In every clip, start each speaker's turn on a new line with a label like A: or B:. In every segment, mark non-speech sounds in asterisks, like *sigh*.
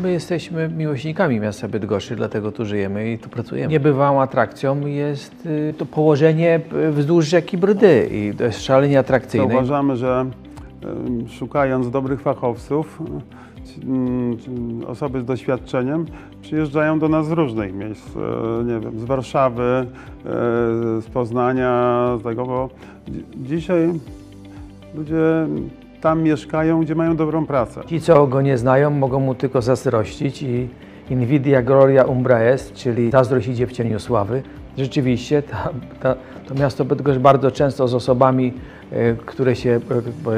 A: my jesteśmy miłośnikami miasta Bydgoszczy, dlatego tu żyjemy i tu pracujemy. Niebywałą atrakcją jest y, to położenie y, wzdłuż rzeki Brdy i to jest szalenie atrakcyjne.
B: Zauważamy, że em, szukając dobrych fachowców, mm, osoby z doświadczeniem przyjeżdżają do nas z różnych miejsc, nie wiem, z Warszawy, z Poznania, z tego, bo dzi- dzisiaj ludzie tam mieszkają, gdzie mają dobrą pracę.
A: Ci, co go nie znają, mogą mu tylko zazdrościć i invidia gloria umbra est, czyli zazdrość idzie w cieniu sławy. Rzeczywiście ta, ta, to miasto Bydgoszcz bardzo często z osobami, e, które się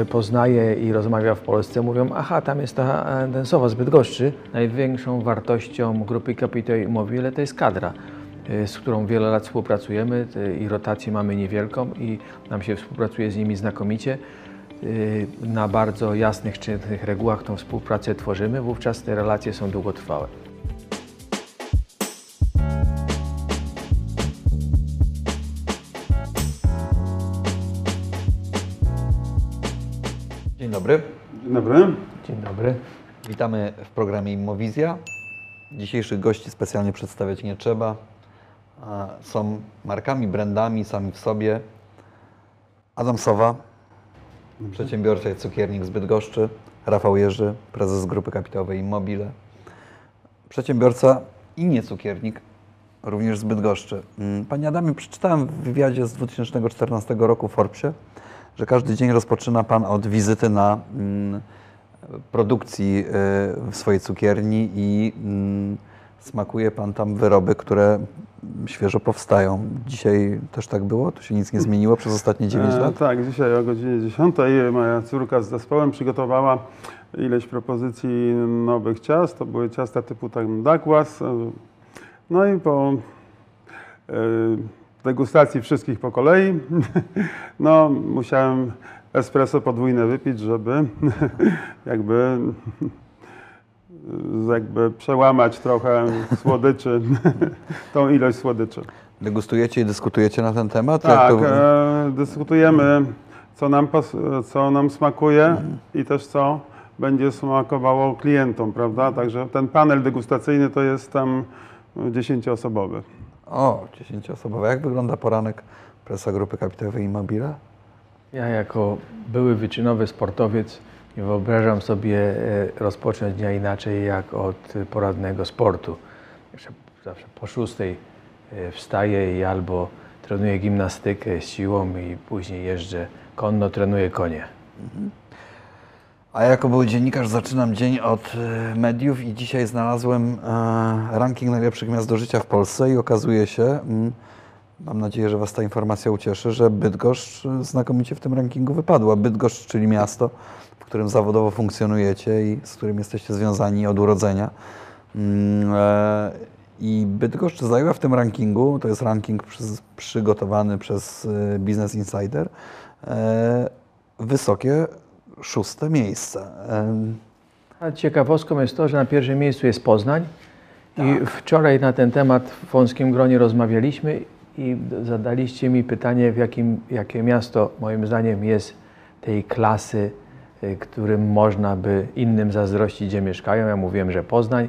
A: e, poznaje i rozmawia w Polsce, mówią, aha, tam jest ta ten z Bydgoszczy. Największą wartością grupy Capitol Immobile to jest kadra e, z którą wiele lat współpracujemy i rotację mamy niewielką i nam się współpracuje z nimi znakomicie. Y, na bardzo jasnych, czytnych regułach tą współpracę tworzymy, wówczas te relacje są długotrwałe.
C: Dzień dobry.
B: Dzień dobry.
A: Dzień dobry.
C: Witamy w programie Immowizja. Dzisiejszych gości specjalnie przedstawiać nie trzeba. Są markami, brandami sami w sobie. Adam Sowa, przedsiębiorca i cukiernik z Bydgoszczy. Rafał Jerzy, prezes grupy kapitałowej Immobile. Przedsiębiorca i nie cukiernik, również z Bydgoszczy. Mm, Panie Adamie, przeczytałem w wywiadzie z 2014 roku w Forbesie, że każdy dzień rozpoczyna Pan od wizyty na mm, produkcji y, w swojej cukierni i mm, smakuje Pan tam wyroby, które świeżo powstają. Dzisiaj też tak było? Tu się nic nie zmieniło przez ostatnie 9
B: E,
C: lat?
B: Tak, dzisiaj o godzinie 10 moja córka z zespołem przygotowała ileś propozycji nowych ciast. To były ciasta typu tak Douglas. e, No i po e, degustacji wszystkich po kolei, *laughs* no musiałem espresso podwójne wypić, żeby *laughs* jakby jakby przełamać trochę słodyczy, *laughs* tą ilość słodyczy.
C: Degustujecie i dyskutujecie na ten temat?
B: Tak,
C: to-
B: e, dyskutujemy, co nam, co nam smakuje i też co będzie smakowało klientom, prawda? Także ten panel degustacyjny to jest tam dziesięcioosobowy.
C: O, 10-osobowe. Jak wygląda poranek presa Grupy Kapitałowej Immobile?
A: Ja jako były wyczynowy sportowiec nie wyobrażam sobie e, rozpocząć dnia inaczej jak od poradnego sportu. Zawsze po szóstej e, wstaję i albo trenuję gimnastykę z siłą i później jeżdżę konno, trenuję konie.
C: A ja jako były dziennikarz zaczynam dzień od e, mediów i dzisiaj znalazłem ranking najlepszych miast do życia w Polsce i okazuje się, mm, mam nadzieję, że Was ta informacja ucieszy, że Bydgoszcz znakomicie w tym rankingu wypadła. Bydgoszcz, czyli miasto, w którym zawodowo funkcjonujecie i z którym jesteście związani od urodzenia. Mm, e, I Bydgoszcz zajęła w tym rankingu, to jest ranking przygotowany przez e, Business Insider, e, wysokie szóste miejsce.
A: Ciekawostką jest to, że na pierwszym miejscu jest Poznań i wczoraj na ten temat w wąskim gronie rozmawialiśmy i zadaliście mi pytanie, w jakim, jakie miasto moim zdaniem jest tej klasy, y, którym można by innym zazdrościć, gdzie mieszkają. Ja mówiłem, że Poznań.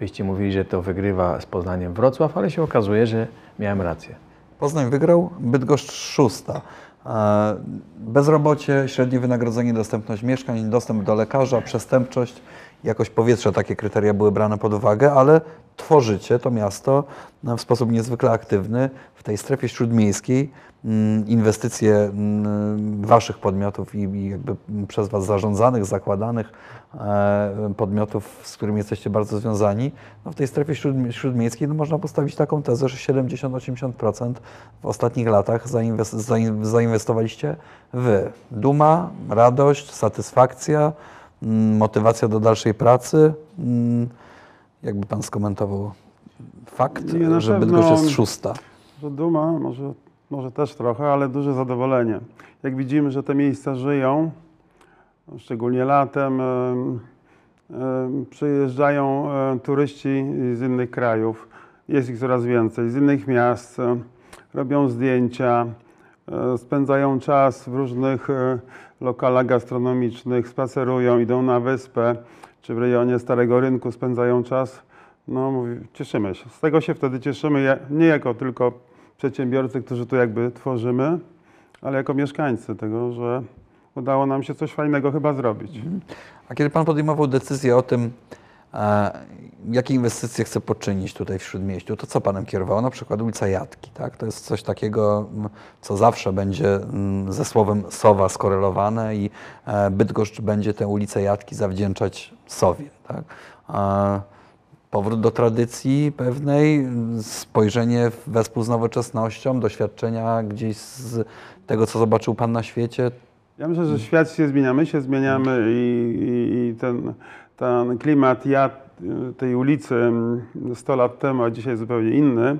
A: Wyście mówili, że to wygrywa z Poznaniem Wrocław, ale się okazuje, że miałem rację.
C: Poznań wygrał, Bydgoszcz szósta. E, Bezrobocie, średnie wynagrodzenie, dostępność mieszkań, dostęp do lekarza, przestępczość, jakość powietrza, takie kryteria były brane pod uwagę, ale tworzycie to miasto no, w sposób niezwykle aktywny w tej strefie śródmiejskiej. Mm, Inwestycje mm, waszych podmiotów i, jakby przez was zarządzanych, zakładanych e, podmiotów, z którymi jesteście bardzo związani, no w tej strefie śródmi- śródmiejskiej no można postawić taką tezę, że 70-80% w ostatnich latach zainwest- zain- zainwestowaliście wy. Duma, radość, satysfakcja, motywacja do dalszej pracy. Mm, Jakby pan skomentował fakt,
B: Nie,
C: że
B: pewno-
C: Bydgoszcz jest szósta?
B: Że duma, może, może też trochę, ale duże zadowolenie. Jak widzimy, że te miejsca żyją, szczególnie latem, em, em, przyjeżdżają e, turyści z innych krajów, jest ich coraz więcej, z innych miast, e, robią zdjęcia, e, spędzają czas w różnych lokalach gastronomicznych, spacerują, idą na wyspę, czy w rejonie Starego Rynku spędzają czas, no cieszymy się. Z tego się wtedy cieszymy, nie jako tylko przedsiębiorcy, którzy tu jakby tworzymy, ale jako mieszkańcy tego, że udało nam się coś fajnego chyba zrobić.
C: A kiedy Pan podejmował decyzję o tym, jakie inwestycje chce poczynić tutaj w Śródmieściu, to co Panem kierowało? Na przykład ulica Jatki, tak? To jest coś takiego, co zawsze będzie ze słowem Sowa skorelowane i e, Bydgoszcz będzie tę ulicę Jatki zawdzięczać Sowie, tak? Powrót do tradycji pewnej, spojrzenie wespół z nowoczesnością, doświadczenia gdzieś z tego, co zobaczył Pan na świecie.
B: Ja myślę, że świat się zmienia, my się zmieniamy i, i, i ten, ten klimat ja, tej ulicy mm, 100 lat temu, a dzisiaj zupełnie inny,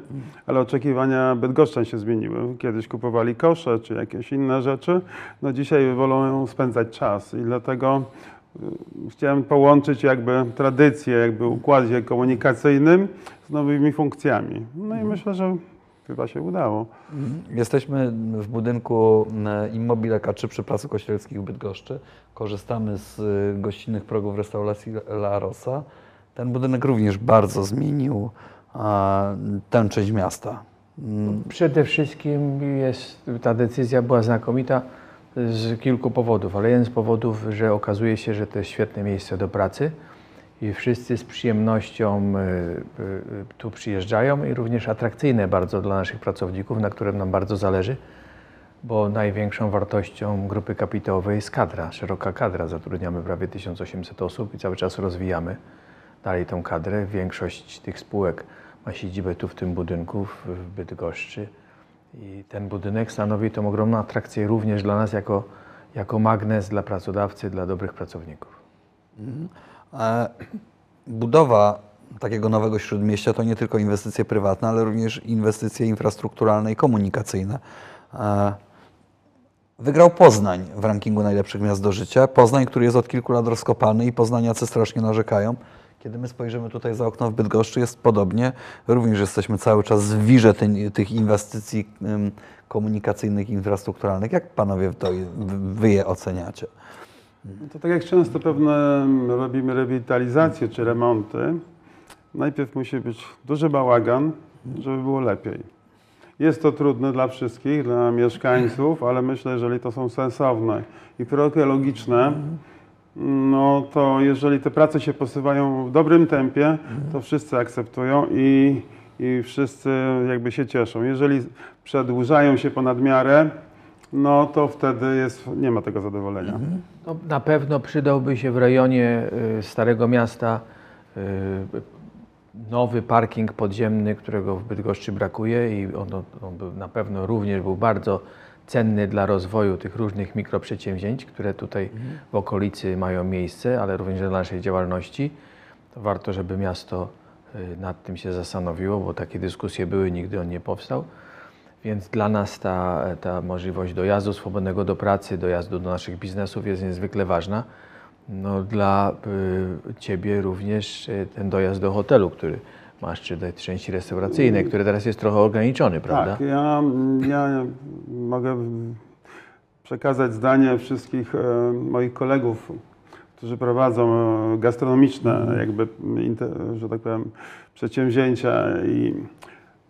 B: ale oczekiwania bydgoszczan się zmieniły. Kiedyś kupowali kosze czy jakieś inne rzeczy, no dzisiaj wolą spędzać czas i dlatego y, chciałem połączyć jakby tradycję, jakby układzie komunikacyjnym z nowymi funkcjami. No i myślę, że chyba się udało.
C: Jesteśmy w budynku e, Immobile K3 przy Placu Kościelskich w Bydgoszczy. Korzystamy z e, gościnnych progów restauracji La Rosa. Ten budynek również bardzo zmienił e, tę część miasta. Mm,
A: Przede wszystkim jest, ta decyzja była znakomita z kilku powodów, ale jeden z powodów, że okazuje się, że to jest świetne miejsce do pracy i wszyscy z przyjemnością y, y, tu przyjeżdżają i również atrakcyjne bardzo dla naszych pracowników, na którym nam bardzo zależy, bo największą wartością grupy kapitałowej jest kadra, szeroka kadra. Zatrudniamy prawie 1800 osób i cały czas rozwijamy dalej tą kadrę. Większość tych spółek ma siedzibę tu w tym budynku w Bydgoszczy. I ten budynek stanowi tą ogromną atrakcję również dla nas jako, jako magnes dla pracodawcy, dla dobrych pracowników.
C: E, Budowa takiego nowego śródmieścia to nie tylko inwestycje prywatne, ale również inwestycje infrastrukturalne i komunikacyjne. Wygrał Poznań w rankingu najlepszych miast do życia. Poznań, który jest od kilku lat rozkopany i poznaniacy strasznie narzekają. Kiedy my spojrzymy tutaj za okno w Bydgoszczy jest podobnie. Również jesteśmy cały czas w wirze ty, tych inwestycji komunikacyjnych, infrastrukturalnych. Jak panowie to, wy je oceniacie?
B: No To tak jak często pewne robimy rewitalizacje czy remonty, najpierw musi być duży bałagan, żeby było lepiej. Jest to trudne dla wszystkich, dla mieszkańców, ale myślę, jeżeli to są sensowne i kroki logiczne, no to jeżeli te prace się posuwają w dobrym tempie, to wszyscy akceptują i, i wszyscy jakby się cieszą. Jeżeli przedłużają się ponad miarę, no to wtedy jest, nie ma tego zadowolenia.
A: No, na pewno przydałby się w rejonie y, Starego Miasta y, nowy parking podziemny, którego w Bydgoszczy brakuje i on, on był, na pewno również był bardzo cenny dla rozwoju tych różnych mikroprzedsięwzięć, które tutaj w okolicy mają miejsce, ale również dla naszej działalności. To warto, żeby miasto y, nad tym się zastanowiło, bo takie dyskusje były, nigdy on nie powstał. Więc dla nas ta, ta możliwość dojazdu swobodnego do pracy, dojazdu do naszych biznesów jest niezwykle ważna. No, dla y, Ciebie również y, ten dojazd do hotelu, który masz, czy do części restauracyjnej, który teraz jest trochę ograniczony, prawda?
B: Tak, ja, ja mogę przekazać zdanie wszystkich e, moich kolegów, którzy prowadzą e, gastronomiczne, jakby, inte- że tak powiem, przedsięwzięcia i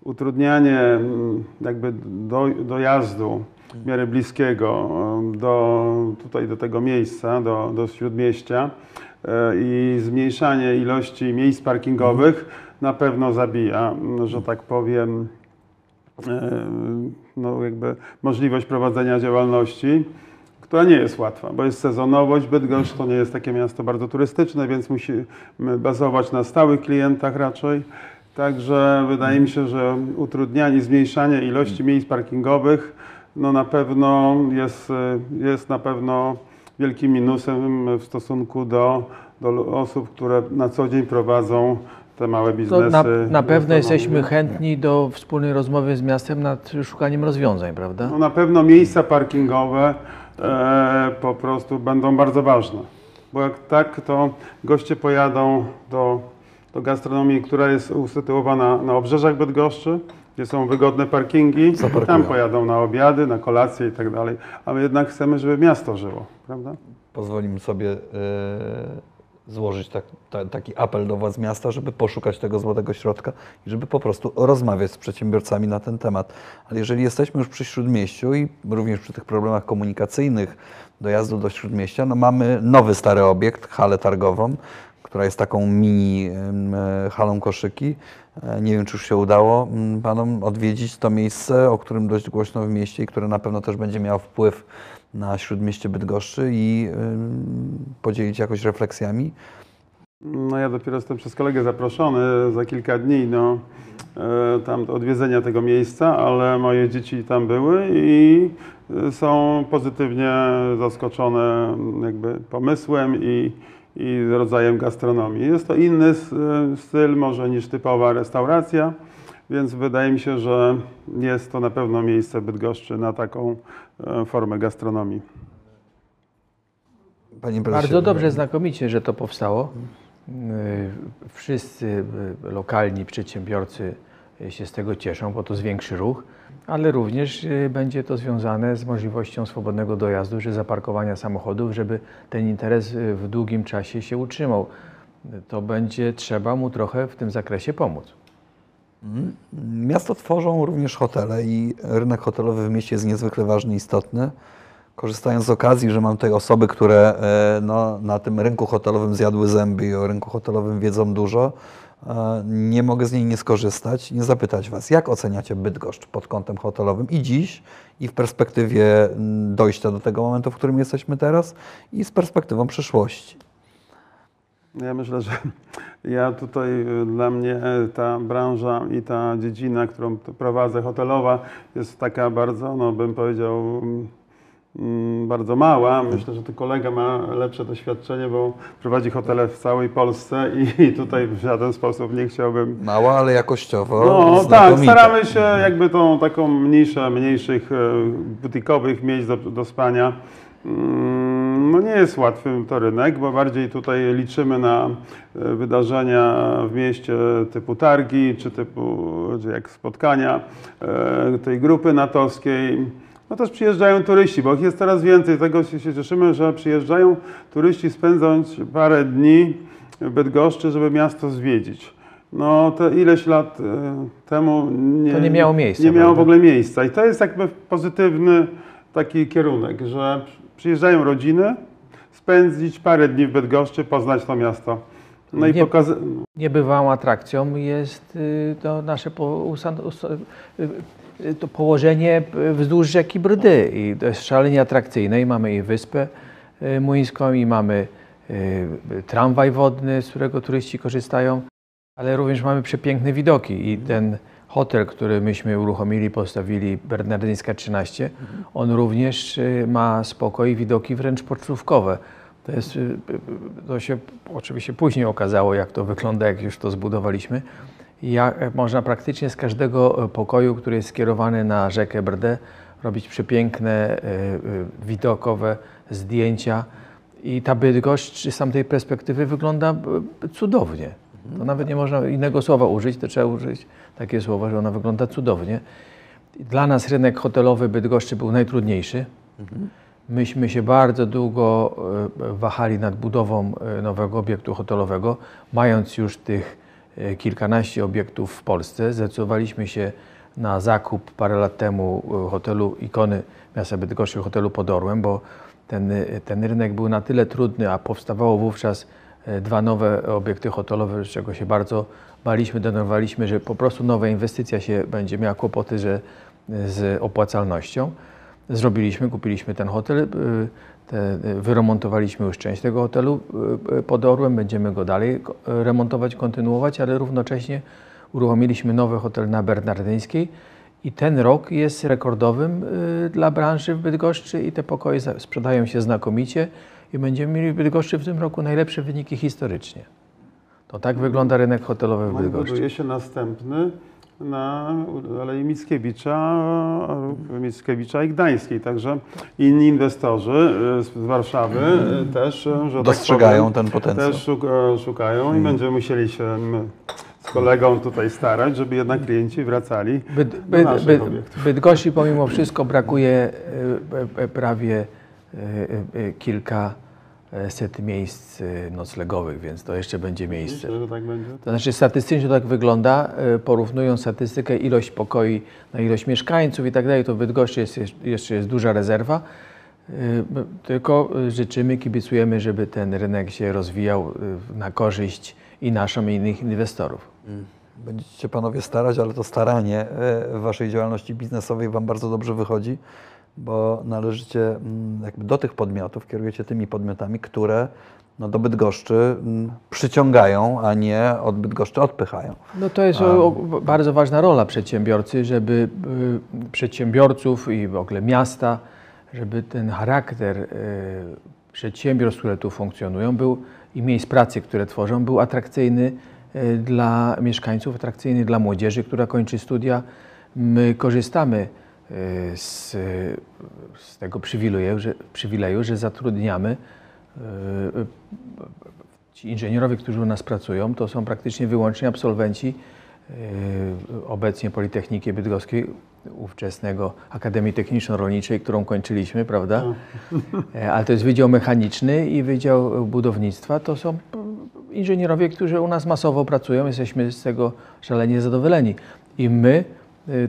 B: utrudnianie m, jakby do, dojazdu w miarę bliskiego e, do, tutaj do tego miejsca, do, do śródmieścia e, i zmniejszanie ilości miejsc parkingowych na pewno zabija, m, że tak powiem, e, no jakby możliwość prowadzenia działalności, która nie jest łatwa, bo jest sezonowość. Bydgoszcz to nie jest takie miasto bardzo turystyczne, więc musimy bazować na stałych klientach raczej. Także wydaje mi się, że utrudnianie, zmniejszanie ilości miejsc parkingowych no na pewno jest, jest na pewno wielkim minusem w stosunku do, do osób, które na co dzień prowadzą te małe
A: To
B: biznesy.
A: na, na pewno jesteśmy chętni do wspólnej rozmowy z miastem nad szukaniem rozwiązań, prawda?
B: No na pewno miejsca parkingowe e, po prostu będą bardzo ważne. Bo jak tak, to goście pojadą do, do gastronomii, która jest usytuowana na obrzeżach Bydgoszczy, gdzie są wygodne parkingi.
C: Zaparkują.
B: Tam pojadą na obiady, na kolacje i tak dalej. A my jednak chcemy, żeby miasto żyło, prawda?
C: Pozwolimy sobie e, złożyć tak, ta, taki apel do władz miasta, żeby poszukać tego złotego środka i żeby po prostu rozmawiać z przedsiębiorcami na ten temat. Ale jeżeli jesteśmy już przy Śródmieściu i również przy tych problemach komunikacyjnych dojazdu do Śródmieścia, no mamy nowy stary obiekt, halę targową, która jest taką mini e, halą koszyki. E, Nie wiem, czy już się udało Panom odwiedzić to miejsce, o którym dość głośno w mieście i które na pewno też będzie miało wpływ na Śródmieście Bydgoszczy i podzielić jakoś refleksjami.
B: No ja dopiero jestem przez kolegę zaproszony za kilka dni no, e, tam do odwiedzenia tego miejsca, ale moje dzieci tam były i są pozytywnie zaskoczone jakby pomysłem i, i rodzajem gastronomii. Jest to inny e, styl może niż typowa restauracja, więc wydaje mi się, że jest to na pewno miejsce Bydgoszczy na taką e, formę gastronomii.
C: Panie prezesie,
A: Bardzo dobrze, znakomicie, że to powstało. Y, Wszyscy y, lokalni przedsiębiorcy się z tego cieszą, bo to zwiększy ruch, ale również y, będzie to związane z możliwością swobodnego dojazdu czy zaparkowania samochodów, żeby ten interes y, w długim czasie się utrzymał. To będzie trzeba mu trochę w tym zakresie pomóc.
C: Miasto tworzą również hotele i rynek hotelowy w mieście jest niezwykle ważny i istotny. Korzystając z okazji, że mam tutaj osoby, które e, no, na tym rynku hotelowym zjadły zęby i o rynku hotelowym wiedzą dużo, nie mogę z niej nie skorzystać, nie zapytać Was, jak oceniacie Bydgoszcz pod kątem hotelowym i dziś, i w perspektywie mm, dojścia do tego momentu, w którym jesteśmy teraz, i z perspektywą przyszłości.
B: Ja myślę, że ja tutaj y, dla mnie e, ta branża i ta dziedzina, którą prowadzę, hotelowa, jest taka bardzo, no bym powiedział, mm, bardzo mała. Myślę, że tu kolega ma lepsze doświadczenie, bo prowadzi hotele w całej Polsce i, *laughs* tutaj w żaden sposób nie chciałbym
C: Mała, ale jakościowo
B: no tak, staramy się jakby tą taką niszę mniejszych e, butikowych miejsc do, do spania. Mm, No nie jest łatwy to rynek, bo bardziej tutaj liczymy na e, wydarzenia w mieście typu targi, czy typu czy jak spotkania e, tej grupy natowskiej. No też przyjeżdżają turyści, bo ich jest coraz więcej. Tego się się cieszymy, że przyjeżdżają turyści spędzać parę dni w Bydgoszczy, żeby miasto zwiedzić. No to ileś lat e, temu nie,
A: To nie miało miejsca,
B: Nie miało w
A: prawda?
B: ogóle miejsca. I to jest jakby pozytywny taki kierunek, że przyjeżdżają rodziny, spędzić parę dni w Bydgoszczy, poznać to miasto. No i
A: Nie-
B: pokazać.
A: Niebywałą atrakcją jest y, to nasze y, to położenie y, wzdłuż rzeki Brdy. I to jest szalenie atrakcyjne i mamy i wyspę y, młyńską i mamy tramwaj wodny, z którego turyści korzystają, ale również mamy przepiękne widoki i ten hotel, który myśmy uruchomili, postawili Bernardyńska 13, on również ma spokój, widoki wręcz pocztówkowe. To, jest, to się oczywiście później okazało, jak to wygląda, jak już to zbudowaliśmy. Jak można praktycznie z każdego e, pokoju, który jest skierowany na rzekę Brdę, robić przepiękne, y, y, widokowe zdjęcia. I ta Bydgoszcz z tamtej perspektywy wygląda cudownie. To nawet nie można innego słowa użyć, to trzeba użyć takie słowa, że ona wygląda cudownie. Dla nas rynek hotelowy Bydgoszczy był najtrudniejszy. Myśmy się bardzo długo e, wahali nad budową e, nowego obiektu hotelowego, mając już tych e, kilkanaście obiektów w Polsce. Zdecydowaliśmy się na zakup parę lat temu e, hotelu Ikony miasta Bydgoszczy, hotelu pod Orłem, bo ten, e, ten rynek był na tyle trudny, a powstawało wówczas e, dwa nowe obiekty hotelowe, z czego się bardzo baliśmy, denerwowaliśmy, że po prostu nowa inwestycja się będzie miała kłopoty że, z opłacalnością. Zrobiliśmy, kupiliśmy ten hotel, te, wyremontowaliśmy już część tego hotelu y, y, pod Orłem, będziemy go dalej remontować, kontynuować, ale równocześnie uruchomiliśmy nowy hotel na Bernardyńskiej i ten rok jest rekordowym dla branży w Bydgoszczy i te pokoje sprzedają się znakomicie i będziemy mieli w Bydgoszczy w tym roku najlepsze wyniki historycznie. To tak wygląda rynek hotelowy w Bydgoszczy.
B: buduje się następny na Alei Mickiewicza, Mickiewicza i Gdańskiej. Także inni inwestorzy y, z Warszawy y, też, y, że
C: Dostrzegają
B: tak powiem,
C: ten potencjał.
B: Też e, szukają i będziemy musieli się z kolegą tutaj starać, żeby jednak klienci wracali
A: Byd,
B: do naszych
A: byd,
B: obiektów.
A: Bydgoszczy pomimo wszystko brakuje e, e, prawie kilka set miejsc e, noclegowych, więc to jeszcze będzie miejsce.
B: Myślę, że tak będzie.
A: To znaczy statystycznie to tak wygląda, e, porównując statystykę ilość pokoi na ilość mieszkańców i tak dalej, to w Bydgoszczy jest, jeszcze jest duża rezerwa. E, Tylko e, życzymy, kibicujemy, żeby ten rynek się rozwijał e, na korzyść i naszą, i innych inwestorów.
C: Będziecie panowie starać, ale to staranie e, w waszej działalności biznesowej wam bardzo dobrze wychodzi, bo należycie mm, jakby do tych podmiotów, kierujecie tymi podmiotami, które no, do Bydgoszczy mm, przyciągają, a nie od Bydgoszczy odpychają.
A: No to jest o, o, bardzo ważna rola przedsiębiorcy, żeby y, przedsiębiorców i w ogóle miasta, żeby ten charakter y, przedsiębiorstw, które tu funkcjonują, był i miejsc pracy, które tworzą, był atrakcyjny y, dla mieszkańców, atrakcyjny dla młodzieży, która kończy studia. My korzystamy z, z tego przywileju, że, przywileju, że zatrudniamy y, Ci inżynierowie, którzy u nas pracują, to są praktycznie wyłącznie absolwenci yy, obecnie Politechniki Bydgoskiej, ówczesnego Akademii Techniczno-Rolniczej, którą kończyliśmy, prawda? E, Ale to jest Wydział Mechaniczny i Wydział Budownictwa. To są inżynierowie, którzy u nas masowo pracują. Jesteśmy z tego szalenie zadowoleni. I my y,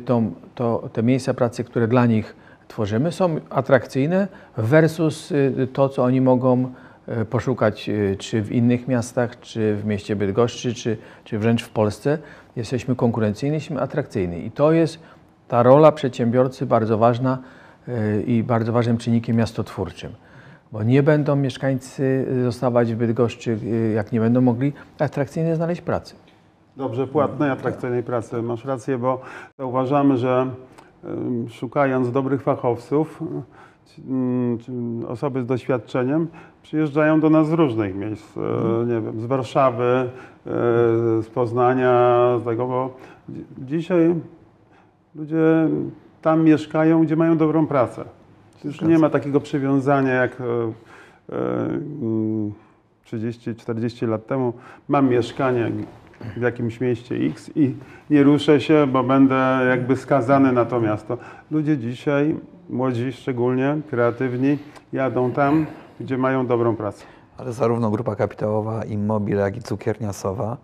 A: tą, to, te miejsca pracy, które dla nich tworzymy, są atrakcyjne versus y, to, co oni mogą y, poszukać y, czy w innych miastach, czy w mieście Bydgoszczy, czy, czy wręcz w Polsce. Jesteśmy konkurencyjni, jesteśmy atrakcyjni. I to jest ta rola przedsiębiorcy bardzo ważna y, i bardzo ważnym czynnikiem miastotwórczym. Bo nie będą mieszkańcy zostawać w Bydgoszczy, y, jak nie będą mogli atrakcyjnie znaleźć pracy.
B: Dobrze płatnej, atrakcyjnej pracy. Masz rację, bo uważamy, że szukając dobrych fachowców, czy osoby z doświadczeniem przyjeżdżają do nas z różnych miejsc. e, Nie wiem, z Warszawy, e, z Poznania, z tego, bo dzi- dzisiaj ludzie tam mieszkają, gdzie mają dobrą pracę. Już nie ma takiego przywiązania jak e, e, mm, 30-40 lat temu. Mam mieszkanie w jakimś mieście X i nie ruszę się, bo będę jakby skazany na to miasto. Ludzie dzisiaj, młodzi szczególnie, kreatywni, jadą tam, gdzie mają dobrą pracę.
C: Ale zarówno grupa kapitałowa Immobile, jak i cukiernia Sowa,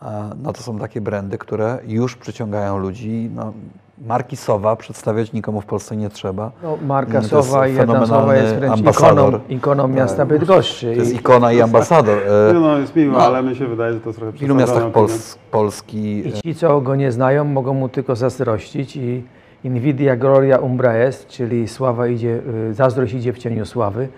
C: a, no to są takie brandy, które już przyciągają ludzi. No, marki Sowa przedstawiać nikomu w Polsce nie trzeba.
A: No, marka Sowa i jedna Sowa
C: fenomenalny
A: jest wręcz
C: ambasador.
A: ikoną, ikoną miasta
C: Tak.
A: Bydgoszczy.
C: To jest ikona i ambasador. E,
B: Nie no, jest miło,
C: no.
B: ale mi się wydaje, że to trochę
C: W ilu miastach Pols Polski
A: I ci, co go nie znają, mogą mu tylko zazdrościć i invidia gloria umbra est, czyli sława idzie, y, zazdrość idzie w cieniu sławy,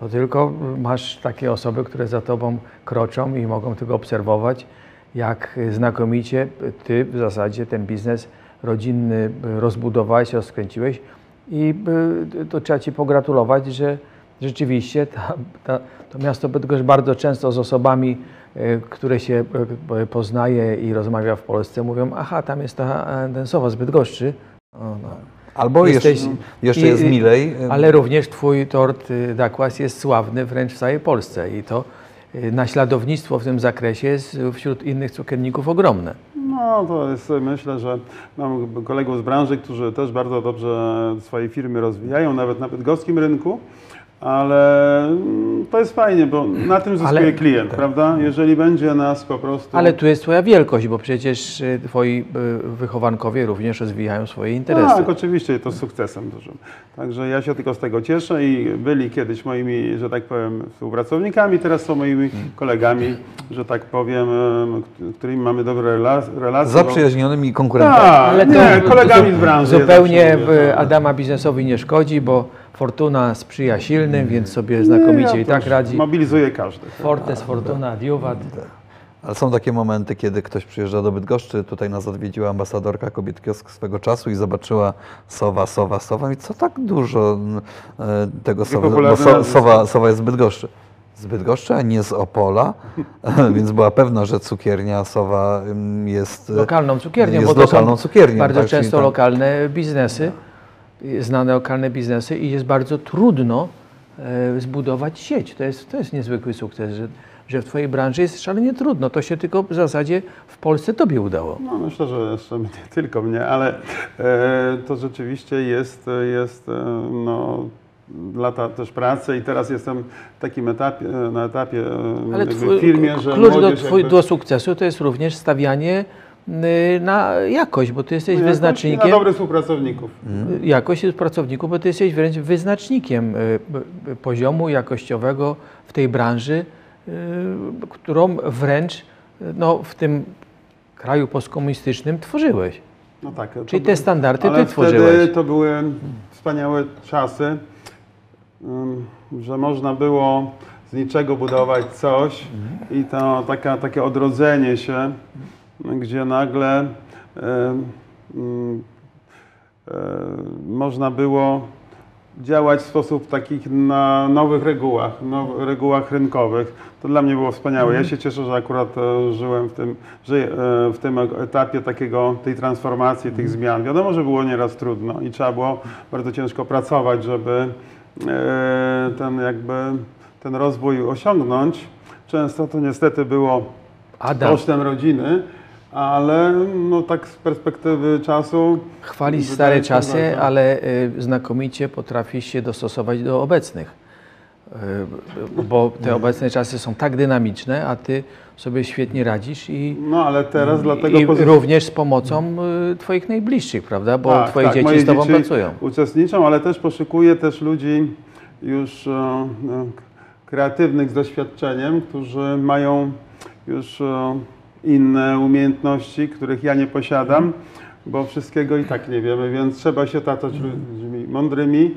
A: to tylko masz takie osoby, które za tobą kroczą i mogą tylko obserwować, jak znakomicie ty w zasadzie ten biznes rodzinny y, rozbudowałeś, rozkręciłeś i y, to trzeba ci pogratulować, że rzeczywiście ta, ta, to miasto Bydgoszcz bardzo często z osobami, e, które się e, poznaje i rozmawia w Polsce, mówią, aha, tam jest ta e, ten Sowa z Bydgoszczy. O, no.
C: Albo
A: Jesteś-
C: jeszcze, jeszcze
A: i-
C: jest milej.
A: Ale również twój tort y, Dakłas jest sławny wręcz w całej Polsce i to y, naśladownictwo w tym zakresie jest wśród innych cukierników ogromne.
B: No, to jest, myślę, że mam kolegów z branży, którzy też bardzo dobrze swoje firmy rozwijają, nawet na bydgoskim rynku, ale mm, to jest fajnie, bo na tym zyskuje
A: Ale-
B: klient, prawda? Jeżeli będzie nas po prostu...
A: Ale tu jest twoja wielkość, bo przecież y, twoi y, wychowankowie również rozwijają swoje interesy.
B: Tak, oczywiście, to z sukcesem dużym. Także ja się tylko z tego cieszę i byli kiedyś moimi, że tak powiem, współpracownikami, teraz są moimi
C: Hmm.
B: kolegami, że tak powiem, którymi mamy dobre rela- relacje.
C: Zaprzyjaźnionymi konkurentami.
B: Tak,
A: Ale to
B: nie, kolegami z branży.
A: Zupełnie w
B: tak.
A: Adama biznesowi nie szkodzi, bo fortuna sprzyja silnym, więc sobie znakomicie
B: Nie,
A: i tak radzi.
B: Mobilizuje każdy.
A: Fortes, fortuna, diuwat.
C: Ale są takie momenty, kiedy ktoś przyjeżdża do Bydgoszczy, tutaj nas odwiedziła ambasadorka kobiet kiosk swego czasu i zobaczyła sowa, sowa, sowa i co tak dużo e, tego sowy, bo
B: popularne
C: so, sowa, sowa jest z Bydgoszczy. Z Bydgoszczy, a nie z Opola, *laughs* więc była pewna, że cukiernia sowa mm, jest
A: Lokalną cukiernią,
C: jest
A: bo to
C: lokalną
A: są
C: cukiernią.
A: bardzo
C: tak,
A: często
C: tam-
A: lokalne biznesy, znane lokalne biznesy i jest bardzo trudno e, zbudować sieć. To jest, to jest niezwykły sukces, że, że w Twojej branży jest szalenie trudno. To się tylko w zasadzie w Polsce Tobie udało.
B: No myślę, że jeszcze nie *laughs* tylko mnie, ale e, to rzeczywiście jest, jest e, no, lata też pracy i teraz jestem w takim etapie, na etapie e,
A: Ale
B: jakby
A: twój,
B: w firmie, że
A: klucz do, twój,
B: jakby-
A: do sukcesu to jest również stawianie na jakość, bo ty jesteś
B: No,
A: wyznacznikiem.
B: Na dobrych współpracowników.
A: jakość pracowników, bo ty jesteś wręcz wyznacznikiem y, y, poziomu jakościowego w tej branży, y, którą wręcz y, no, w tym kraju postkomunistycznym tworzyłeś.
B: No tak.
A: Czyli te standardy
B: ale
A: ty tworzyłeś.
B: Wtedy to były wspaniałe czasy, że można było z niczego budować coś i to taka, takie odrodzenie się, gdzie nagle ym, ym, e, można było działać w sposób takich na nowych regułach, now, regułach rynkowych. To dla mnie było wspaniałe. Ja się cieszę, że akurat e, żyłem w tym, żyję, e, w tym etapie takiego, tej transformacji, tych zmian. Wiadomo, że było nieraz trudno i trzeba było bardzo ciężko pracować, żeby e, ten jakby ten rozwój osiągnąć. Często to niestety było
A: Adam,
B: kosztem rodziny, ale no tak z perspektywy czasu wydaje
A: stare czasy, ale y, znakomicie potrafisz się dostosować do obecnych. Y, Bo te obecne czasy są tak dynamiczne, a ty sobie świetnie radzisz i,
B: No ale teraz dlatego
A: i
B: pozy-
A: również z pomocą y, twoich najbliższych, prawda? Bo
B: Tak,
A: twoje
B: tak,
A: dzieci z tobą
B: dzieci
A: pracują.
B: Uczestniczą, ale też poszukuję też ludzi już e, e, kreatywnych z doświadczeniem, którzy mają już e, inne umiejętności, których ja nie posiadam, bo wszystkiego i tak nie wiemy, więc trzeba się otaczać ludźmi mądrymi,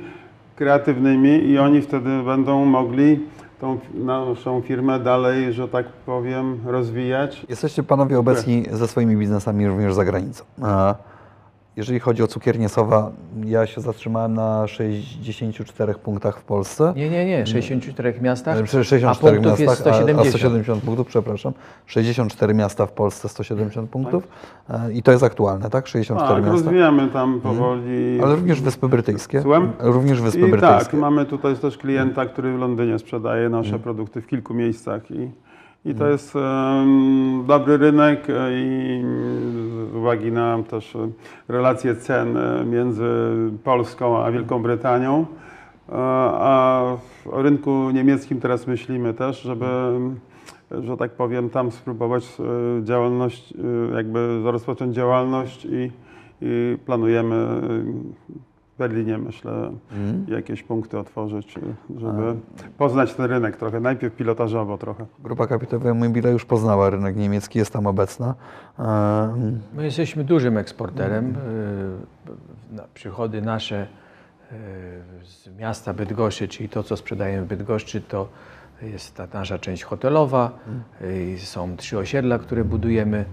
B: kreatywnymi i oni wtedy będą mogli tą naszą firmę dalej, że tak powiem, rozwijać.
C: Jesteście panowie obecni ze swoimi biznesami również za granicą. A Jeżeli chodzi o cukiernię Sowa, ja się zatrzymałem na 64 punktach w Polsce.
A: Nie, nie, nie, 64 miastach,
C: E, przy
A: a
C: 64
A: punktów jest
C: miastach, a-
A: 170.
C: A 170 punktów, przepraszam. 64 miasta w Polsce, 170 punktów. E, I to jest aktualne, tak? 64
B: Tak,
C: miasta.
B: rozwijamy tam powoli.
C: Ale również Wyspy Brytyjskie.
B: Słucham?
C: Również Wyspy
B: I tak,
C: Brytyjskie.
B: mamy tutaj też klienta, który w Londynie sprzedaje nasze produkty w kilku miejscach i, i to jest em, dobry rynek e, i z uwagi na też e, relacje cen e, między Polską a Wielką Brytanią, a o rynku niemieckim teraz myślimy też, żeby że tak powiem, tam spróbować działalność, jakby rozpocząć działalność i, i planujemy w Berlinie, myślę,
C: Mhm.
B: jakieś punkty otworzyć, e, żeby poznać ten rynek trochę, najpierw pilotażowo trochę.
C: Grupa kapitałowa Mobile już poznała rynek niemiecki, jest tam obecna. E,
A: My jesteśmy dużym eksporterem. y, na- Przychody nasze y, z miasta Bydgoszczy, czyli to, co sprzedajemy w Bydgoszczy, to jest ta nasza część hotelowa. Y, Są trzy osiedla, które budujemy.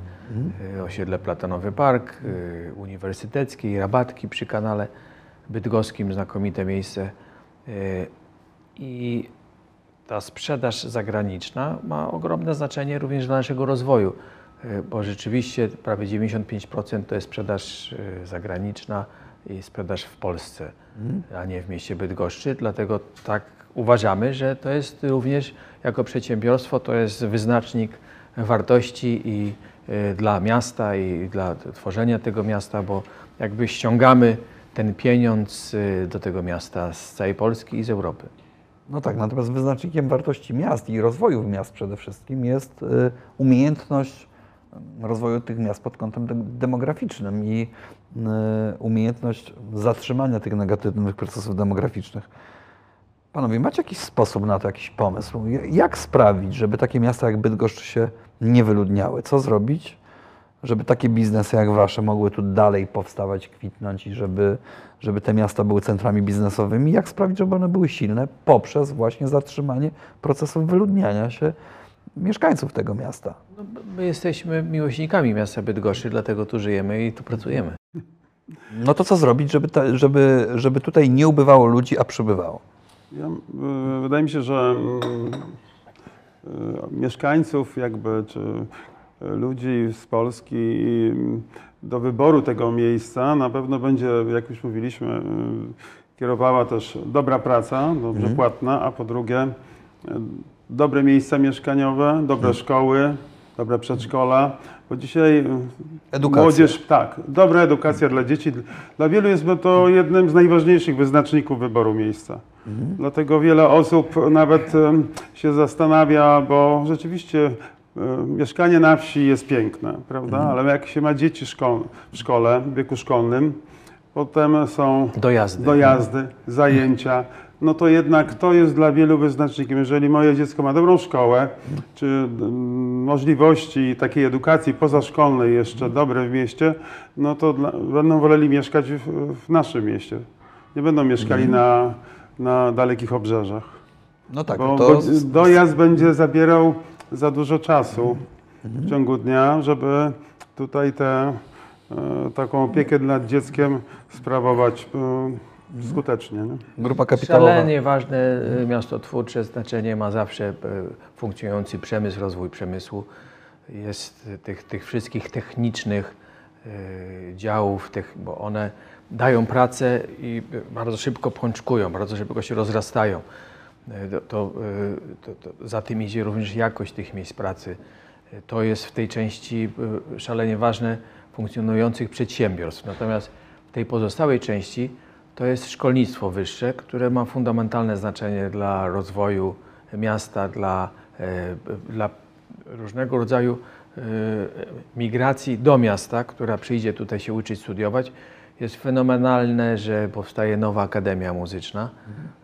A: Y, Osiedle Platanowy Park, y, Uniwersyteckie i Rabatki przy kanale bydgoskim, znakomite miejsce. Y, I ta sprzedaż zagraniczna ma ogromne znaczenie również dla naszego rozwoju, y, bo rzeczywiście prawie 95% to jest sprzedaż y, zagraniczna i sprzedaż w Polsce, a nie w mieście Bydgoszczy. Dlatego tak uważamy, że to jest również jako przedsiębiorstwo to jest wyznacznik wartości i dla miasta i dla tworzenia tego miasta, bo jakby ściągamy ten pieniądz y, do tego miasta z całej Polski i z Europy.
C: No tak, natomiast wyznacznikiem wartości miast i rozwoju miast przede wszystkim jest y, umiejętność y, rozwoju tych miast pod kątem de- demograficznym i umiejętność zatrzymania tych negatywnych procesów demograficznych. Panowie, macie jakiś sposób na to, jakiś pomysł? Jak sprawić, żeby takie miasta jak Bydgoszcz się nie wyludniały? Co zrobić, żeby takie biznesy jak wasze mogły tu dalej powstawać, kwitnąć i żeby, żeby te miasta były centrami biznesowymi? Jak sprawić, żeby one były silne poprzez właśnie zatrzymanie procesów wyludniania się mieszkańców tego miasta?
A: No, my jesteśmy miłośnikami miasta Bydgoszczy, dlatego tu żyjemy i tu pracujemy.
C: No to co zrobić, żeby, ta, żeby, żeby tutaj nie ubywało ludzi, a przybywało?
B: Ja, wydaje mi się, że y, mieszkańców jakby, czy ludzi z Polski y, do wyboru tego miejsca na pewno będzie, jak już mówiliśmy, y, kierowała też dobra praca, dobrze płatna, a po drugie y, dobre miejsca mieszkaniowe, dobre szkoły, dobre przedszkola, bo dzisiaj
C: Edukacja.
B: młodzież, tak, dobra edukacja dla dzieci. Dla wielu jest to jednym z najważniejszych wyznaczników wyboru miejsca. Dlatego wiele osób nawet się zastanawia, bo rzeczywiście mieszkanie na wsi jest piękne, prawda? Ale jak się ma dzieci szkol, w szkole, w wieku szkolnym, potem są
A: Dojazdy.
B: dojazdy, zajęcia, no to jednak to jest dla wielu wyznacznikiem. Jeżeli moje dziecko ma dobrą szkołę, czy mm, możliwości takiej edukacji pozaszkolnej jeszcze dobre w mieście, no to dla, będą woleli mieszkać w, w naszym mieście. Nie będą mieszkali na, na dalekich obrzeżach.
C: No tak,
B: Bo,
C: to
B: bo dojazd będzie zabierał za dużo czasu w ciągu dnia, żeby tutaj tę e, taką opiekę nad dzieckiem sprawować e, skutecznie. Nie?
C: grupa kapitałowa.
A: Szalenie ważne y, miastotwórcze znaczenie ma zawsze funkcjonujący przemysł, rozwój przemysłu. Jest tych, tych wszystkich technicznych działów, tych, bo one dają pracę i bardzo szybko pączkują, bardzo szybko się rozrastają. Y, To, y, to, to za tym idzie również jakość tych miejsc pracy. Y, To jest w tej części szalenie ważne funkcjonujących przedsiębiorstw. Natomiast w tej pozostałej części to jest szkolnictwo wyższe, które ma fundamentalne znaczenie dla rozwoju miasta, dla, e, dla różnego rodzaju e, migracji do miasta, która przyjdzie tutaj się uczyć, studiować. Jest fenomenalne, że powstaje nowa Akademia Muzyczna,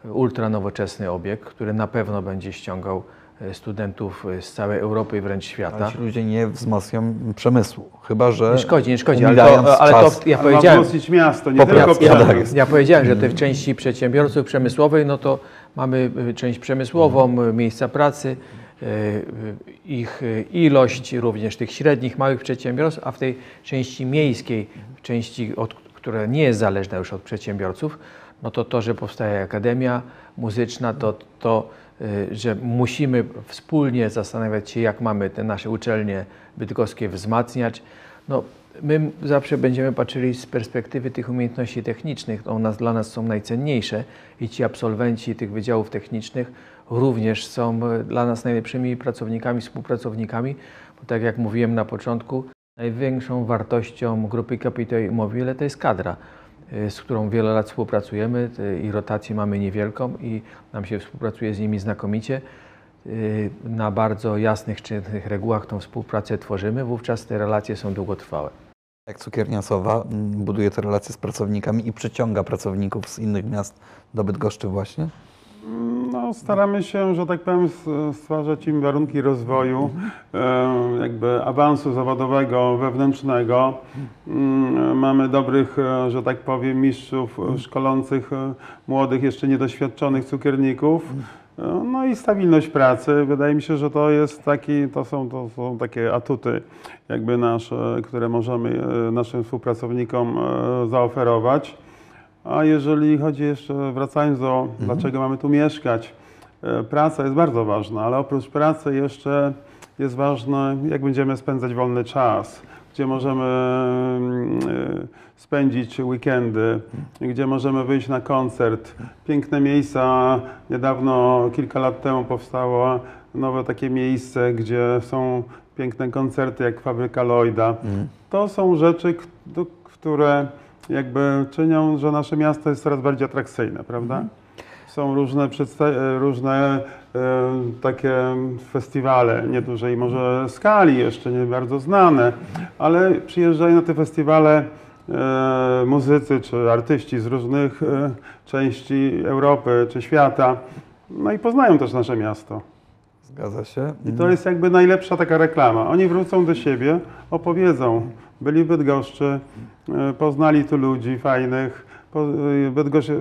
A: ultra nowoczesny obiekt, który na pewno będzie ściągał e, studentów e, z całej Europy i wręcz świata.
C: Ale ci ludzie nie wzmocnią przemysłu, chyba że
A: Nie szkodzi, nie szkodzi, ale to, ale to ja powiedziałem,
B: wzmocnić miasto, nie tylko przemysł.
C: tak.
A: Ja powiedziałem, że to w części przedsiębiorców przemysłowej, no to mamy y, część przemysłową, y, miejsca pracy, ich ilość, również tych średnich, małych przedsiębiorstw, a w tej części miejskiej, w części, od, która nie jest zależna już od przedsiębiorców, no to to, że powstaje Akademia Muzyczna, to to, y, że musimy wspólnie zastanawiać się, jak mamy te nasze uczelnie bydgoskie wzmacniać. No, my zawsze będziemy patrzyli z perspektywy tych umiejętności technicznych. One dla nas są najcenniejsze i ci absolwenci tych wydziałów technicznych również są e, dla nas najlepszymi pracownikami, współpracownikami, bo tak jak mówiłem na początku, największą wartością grupy Capitol Immobile to jest kadra, y, z którą wiele lat współpracujemy y, i rotację mamy niewielką i nam się współpracuje z nimi znakomicie. Y, Na bardzo jasnych, czytnych regułach tą współpracę tworzymy, wówczas te relacje są długotrwałe.
C: Jak cukiernia Sowa mm, buduje te relacje z pracownikami i przyciąga pracowników z innych miast do Bydgoszczy właśnie?
B: No, staramy się, że tak powiem, stwarzać im warunki rozwoju, e, jakby awansu zawodowego, wewnętrznego. Mm, Mamy dobrych, e, że tak powiem, mistrzów szkolących e, młodych, jeszcze niedoświadczonych cukierników. No i stabilność pracy. Wydaje mi się, że to jest taki, to są, to są takie atuty, jakby nasze, które możemy naszym współpracownikom zaoferować. A jeżeli chodzi jeszcze, wracając do dlaczego mamy tu mieszkać, e, praca jest bardzo ważna, ale oprócz pracy jeszcze jest ważne, jak będziemy spędzać wolny czas, gdzie możemy e, spędzić weekendy, gdzie możemy wyjść na koncert. Piękne miejsca. Niedawno, kilka lat temu powstało nowe takie miejsce, gdzie są piękne koncerty jak Fabryka Lloyda. To są rzeczy, które jakby czynią, że nasze miasto jest coraz bardziej atrakcyjne, prawda? Są różne, e, różne e, takie festiwale, niedużej może skali, jeszcze nie bardzo znane, ale przyjeżdżają na te festiwale e, muzycy czy artyści z różnych e, części Europy czy świata, no i poznają też nasze miasto.
C: Zgadza się.
B: I to jest jakby najlepsza taka reklama. Oni wrócą do siebie, opowiedzą. Byli w Bydgoszczy, e, poznali tu ludzi fajnych, e, Bydgoszcz e,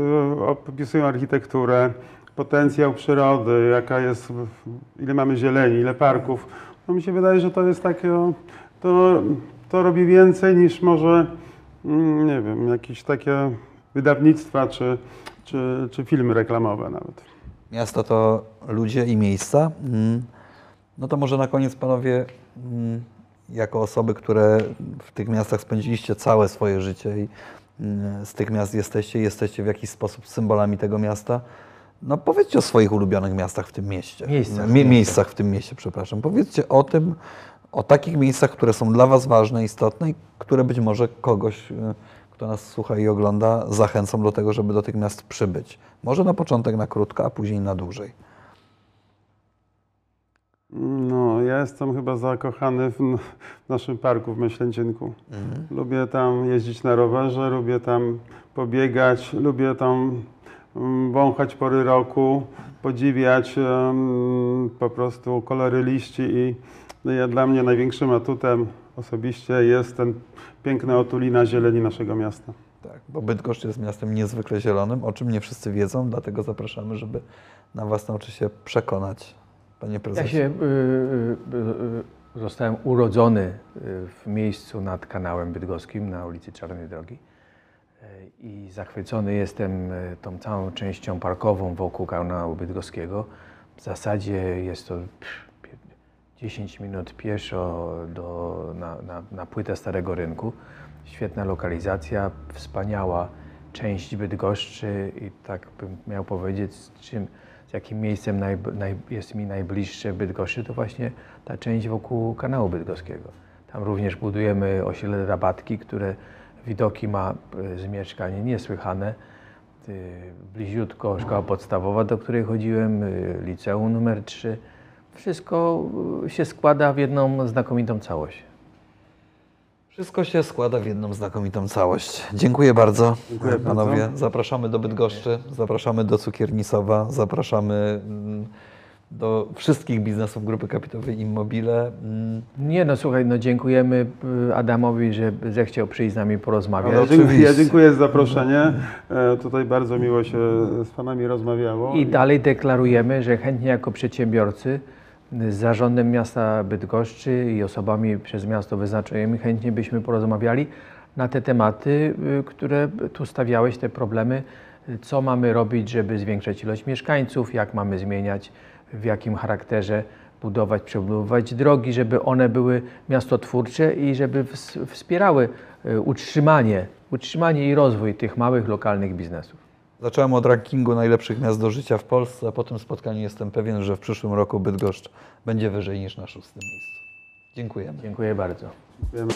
B: opisują architekturę, potencjał przyrody, jaka jest, ile mamy zieleni, ile parków. No mi się wydaje, że to jest takie, to, to robi więcej niż może, mm, nie wiem, jakieś takie wydawnictwa czy, czy, czy filmy reklamowe nawet.
C: Miasto to ludzie i miejsca. Mm. No to może na koniec panowie, mm, jako osoby, które w tych miastach spędziliście całe swoje życie i mm, z tych miast jesteście, jesteście w jakiś sposób symbolami tego miasta. No powiedzcie o swoich ulubionych miastach w tym mieście.
A: Miejscach.
C: Mie- miejscach w tym mieście, przepraszam. Powiedzcie o tym, o takich miejscach, które są dla Was ważne, istotne i które być może kogoś, y, kto nas słucha i ogląda, zachęcą do tego, żeby do tych miast przybyć. Może na początek na krótko, a później na dłużej.
B: No, ja jestem chyba zakochany w, w naszym parku w Myślęcinku. Lubię tam jeździć na rowerze, lubię tam pobiegać, lubię tam mm, wąchać pory roku, podziwiać em, po prostu kolory liści i no, ja, dla mnie największym atutem osobiście jest ten piękny otulina zieleni naszego miasta.
C: Tak, bo Bydgoszcz jest miastem niezwykle zielonym, o czym nie wszyscy wiedzą, dlatego zapraszamy, żeby na własne oczy się przekonać. Panie
A: Ja
C: prezesie.
A: się y, y, y, zostałem urodzony y, w miejscu nad kanałem bydgoskim na ulicy Czarnej Drogi Y, i zachwycony jestem tą całą częścią parkową wokół kanału bydgoskiego. W zasadzie jest to pff, pie- 10 minut pieszo do, na, na, na płytę Starego Rynku. Świetna lokalizacja, wspaniała część Bydgoszczy i tak bym miał powiedzieć, z czym, jakim miejscem naj, naj, jest mi najbliższe Bydgoszczy, to właśnie ta część wokół kanału bydgoskiego. Tam również budujemy osiedle Rabatki, które widoki ma e, z mieszkań niesłychane. E, Bliziutko szkoła podstawowa, do której chodziłem, e, liceum numer 3. Wszystko się składa w jedną znakomitą całość.
C: Wszystko się składa w jedną znakomitą całość. Dziękuję bardzo,
B: Dziękuję
C: panowie.
B: bardzo.
C: Zapraszamy do Bydgoszczy, zapraszamy do Cukiernisowa, zapraszamy mm, do wszystkich biznesów Grupy Kapitałowej Immobile. Mm,
A: Nie no słuchaj, no dziękujemy y, Adamowi, że zechciał przyjść z nami porozmawiać.
B: Ja dziękuję, ja dziękuję za zaproszenie. E, Tutaj bardzo miło się z Panami rozmawiało.
A: I dalej deklarujemy, że chętnie jako przedsiębiorcy z zarządem miasta Bydgoszczy i osobami przez miasto wyznaczonymi chętnie byśmy porozmawiali na te tematy, y, które tu stawiałeś, te problemy, co mamy robić, żeby zwiększać ilość mieszkańców, jak mamy zmieniać, w jakim charakterze budować, przebudowywać drogi, żeby one były miastotwórcze i żeby ws- wspierały y, utrzymanie, utrzymanie i rozwój tych małych, lokalnych biznesów.
C: Zacząłem od rankingu najlepszych miast do życia w Polsce, a po tym spotkaniu jestem pewien, że w przyszłym roku Bydgoszcz będzie wyżej niż na szóstym miejscu. Dziękujemy.
A: Dziękuję bardzo.
B: Dziękujemy.